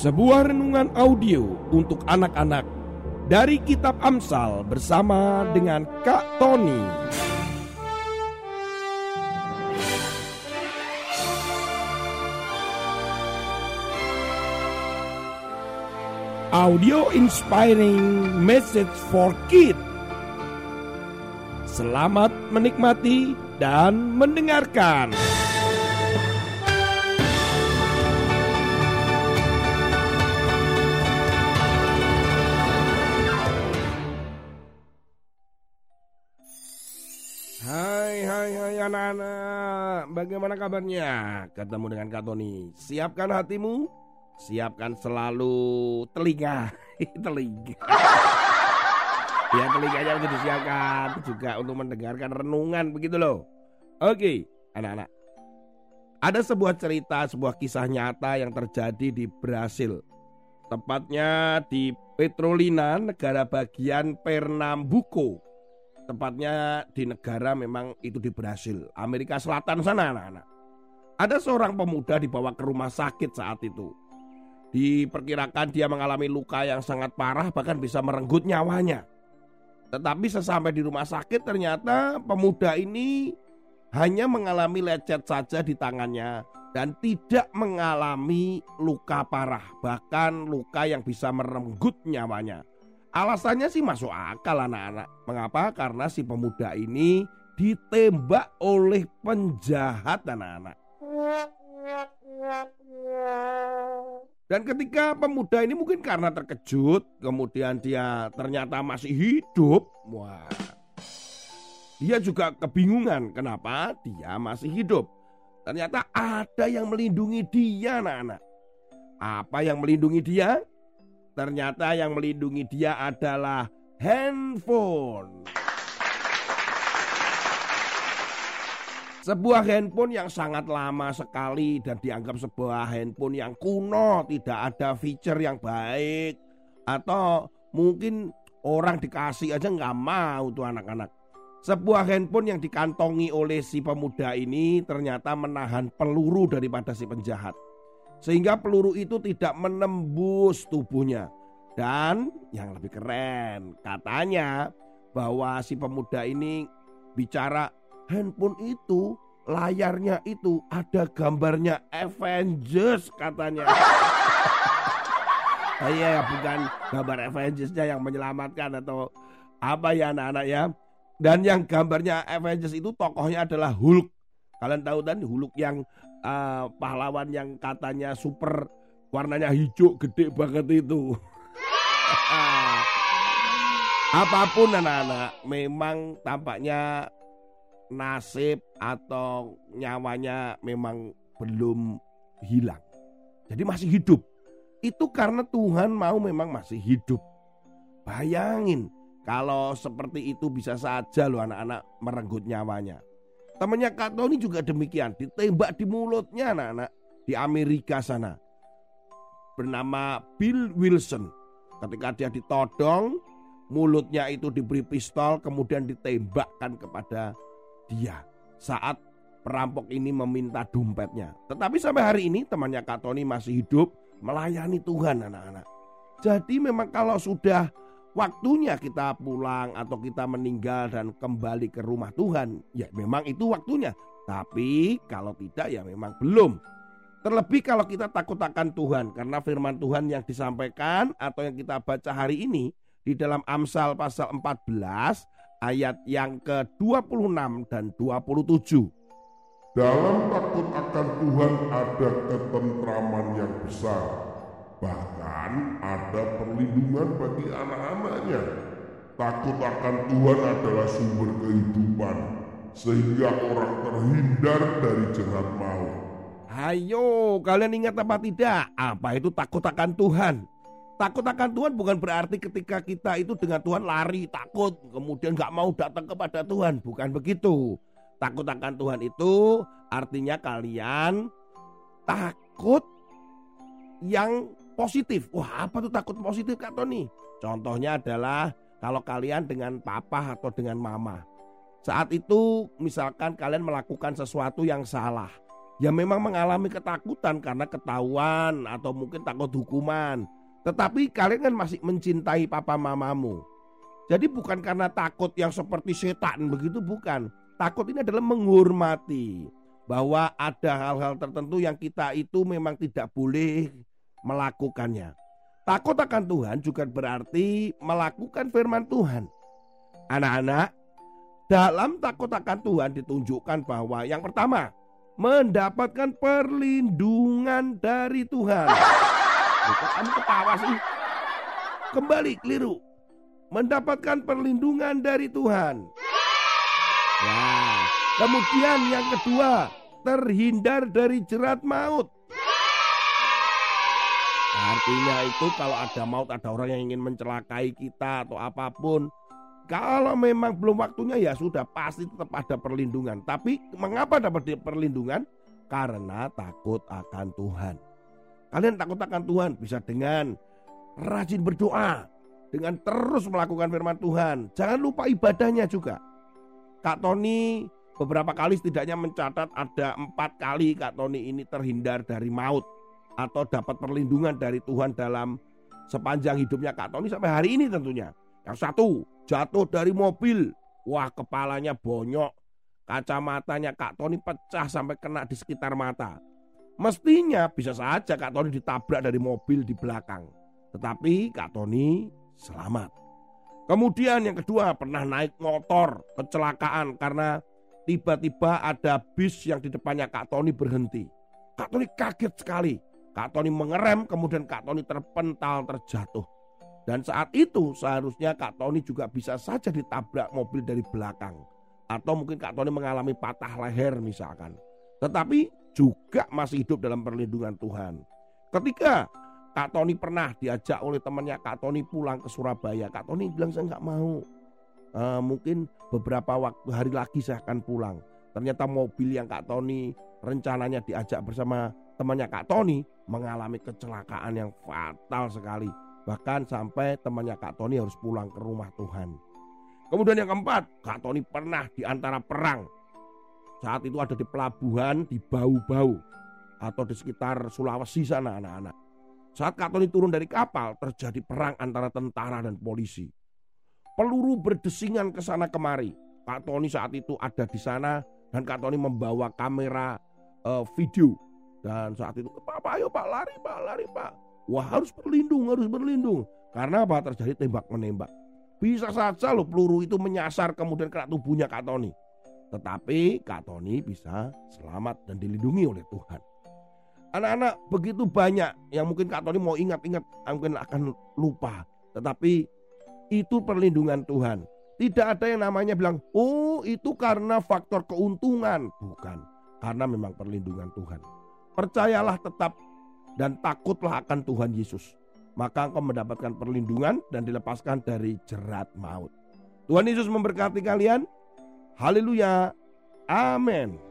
Sebuah renungan audio untuk anak-anak dari Kitab Amsal bersama dengan Kak Tony. Audio inspiring message for kids. Selamat menikmati dan mendengarkan. Hai hai hai anak-anak. Bagaimana kabarnya? Ketemu dengan Kak Tony. Siapkan hatimu Siapkan selalu telinga. Telinga. Ya telinganya untuk disiapkan. Juga untuk mendengarkan renungan begitu loh. Oke anak-anak. Ada sebuah cerita Sebuah kisah nyata yang terjadi di Brasil. Tepatnya di Petrolina Negara bagian Pernambuco tepatnya di negara memang itu di Brasil, Amerika Selatan sana anak-anak. Ada seorang pemuda dibawa ke rumah sakit saat itu. Diperkirakan dia mengalami luka yang sangat parah bahkan bisa merenggut nyawanya. Tetapi sesampai di rumah sakit ternyata pemuda ini hanya mengalami lecet saja di tangannya dan tidak mengalami luka parah, bahkan luka yang bisa merenggut nyawanya. Alasannya sih masuk akal anak-anak. Mengapa? Karena si pemuda ini ditembak oleh penjahat anak-anak. Dan ketika pemuda ini mungkin karena terkejut, kemudian dia ternyata masih hidup. Wah. Dia juga kebingungan kenapa dia masih hidup. Ternyata ada yang melindungi dia anak-anak. Apa yang melindungi dia? Ternyata yang melindungi dia adalah handphone. Sebuah handphone yang sangat lama sekali dan dianggap sebuah handphone yang kuno, tidak ada fitur yang baik. Atau mungkin orang dikasih aja nggak mau tuh anak-anak. Sebuah handphone yang dikantongi oleh si pemuda ini ternyata menahan peluru daripada si penjahat sehingga peluru itu tidak menembus tubuhnya. Dan yang lebih keren, katanya bahwa si pemuda ini bicara handphone itu layarnya itu ada gambarnya Avengers katanya. Iya, bukan gambar Avengersnya yang menyelamatkan atau apa ya anak-anak ya. Dan yang gambarnya Avengers itu tokohnya adalah Hulk. Kalian tahu kan Hulk yang uh, pahlawan yang katanya super warnanya hijau gede banget itu. Apa pun anak-anak, memang tampaknya nasib atau nyawanya memang belum hilang. Jadi masih hidup. Itu karena Tuhan mau memang masih hidup. Bayangin kalau seperti itu bisa saja loh anak-anak merenggut nyawanya. Temannya Kak Tony juga demikian, ditembak di mulutnya anak-anak di Amerika sana. Bernama Bill Wilson. Ketika dia ditodong, mulutnya itu diberi pistol kemudian ditembakkan kepada dia saat perampok ini meminta dompetnya. Tetapi sampai hari ini temannya Kak Tony masih hidup melayani Tuhan anak-anak. Jadi memang kalau sudah waktunya kita pulang atau kita meninggal dan kembali ke rumah Tuhan, ya memang itu waktunya. Tapi kalau tidak ya memang belum. Terlebih kalau kita takut akan Tuhan karena firman Tuhan yang disampaikan atau yang kita baca hari ini di dalam Amsal pasal 14 ayat yang ke-26 dan 27. Dalam takut akan Tuhan ada ketentraman yang besar Bahkan ada perlindungan bagi anak-anaknya. Takut akan Tuhan adalah sumber kehidupan, sehingga orang terhindar dari jerat maut. Ayo, kalian ingat apa tidak? Apa itu takut akan Tuhan? Takut akan Tuhan bukan berarti ketika kita itu dengan Tuhan lari takut, kemudian gak mau datang kepada Tuhan. Bukan begitu. Takut akan Tuhan itu artinya kalian takut yang positif. Wah apa tuh takut positif Kak Tony? Contohnya adalah kalau kalian dengan papa atau dengan mama. Saat itu misalkan kalian melakukan sesuatu yang salah. ya memang mengalami ketakutan karena ketahuan atau mungkin takut hukuman. Tetapi kalian kan masih mencintai papa mamamu. Jadi bukan karena takut yang seperti setan begitu bukan. Takut ini adalah menghormati bahwa ada hal-hal tertentu yang kita itu memang tidak boleh melakukannya. Takut akan Tuhan juga berarti melakukan firman Tuhan. Anak-anak, dalam takut akan Tuhan ditunjukkan bahwa yang pertama, mendapatkan perlindungan dari Tuhan. Kamu ketawa sih? Kembali keliru. Mendapatkan perlindungan dari Tuhan. Nah, kemudian yang kedua, terhindar dari jerat maut. Artinya itu kalau ada maut, ada orang yang ingin mencelakai kita atau apa pun, kalau memang belum waktunya ya sudah pasti tetap ada perlindungan. Tapi mengapa dapat perlindungan? Karena takut akan Tuhan. Kalian takut akan Tuhan bisa dengan rajin berdoa, dengan terus melakukan firman Tuhan. Jangan lupa ibadahnya juga. Kak Tony beberapa kali setidaknya mencatat ada empat kali Kak Tony ini terhindar dari maut atau dapat perlindungan dari Tuhan dalam sepanjang hidupnya Kak Tony sampai hari ini tentunya. Yang satu, jatuh dari mobil. Wah, kepalanya bonyok. Kacamatanya Kak Tony pecah sampai kena di sekitar mata. Mestinya bisa saja Kak Tony ditabrak dari mobil di belakang. Tetapi Kak Tony selamat. Kemudian yang kedua pernah naik motor kecelakaan karena tiba-tiba ada bis yang di depannya Kak Tony berhenti. Kak Tony kaget sekali. Kak Tony mengerem kemudian Kak Tony terpental terjatuh. Dan saat itu seharusnya Kak Tony juga bisa saja ditabrak mobil dari belakang. Atau mungkin Kak Tony mengalami patah leher misalkan. Tetapi juga masih hidup dalam perlindungan Tuhan. Ketika Kak Tony pernah diajak oleh temannya Kak Tony pulang ke Surabaya. Kak Tony bilang saya nggak mau. Uh, mungkin beberapa waktu hari lagi saya akan pulang. Ternyata mobil yang Kak Tony rencananya diajak bersama temannya Kak Tony mengalami kecelakaan yang fatal sekali Bahkan sampai temannya Kak Tony harus pulang ke rumah Tuhan. Kemudian yang keempat, Kak Tony pernah di antara perang. Saat itu ada di pelabuhan di Bau-Bau atau di sekitar Sulawesi sana anak-anak. Saat Kak Tony turun dari kapal, terjadi perang antara tentara dan polisi. Peluru berdesingan ke sana kemari. Kak Tony saat itu ada di sana dan Kak Tony membawa kamera uh, video. Dan saat itu, Pak, ayo Pak, lari Pak, lari Pak. Wah harus berlindung, harus berlindung. Karena apa? Terjadi tembak menembak. Bisa saja loh peluru itu menyasar kemudian kena tubuhnya Kak Tony. Tetapi Kak Tony bisa selamat dan dilindungi oleh Tuhan. Anak-anak begitu banyak yang mungkin Kak Tony mau ingat-ingat mungkin akan lupa. Tetapi itu perlindungan Tuhan. Tidak ada yang namanya bilang, oh itu karena faktor keuntungan. Bukan, karena memang perlindungan Tuhan. Percayalah tetap dan takutlah akan Tuhan Yesus. Maka engkau mendapatkan perlindungan dan dilepaskan dari jerat maut. Tuhan Yesus memberkati kalian. Haleluya. Amin.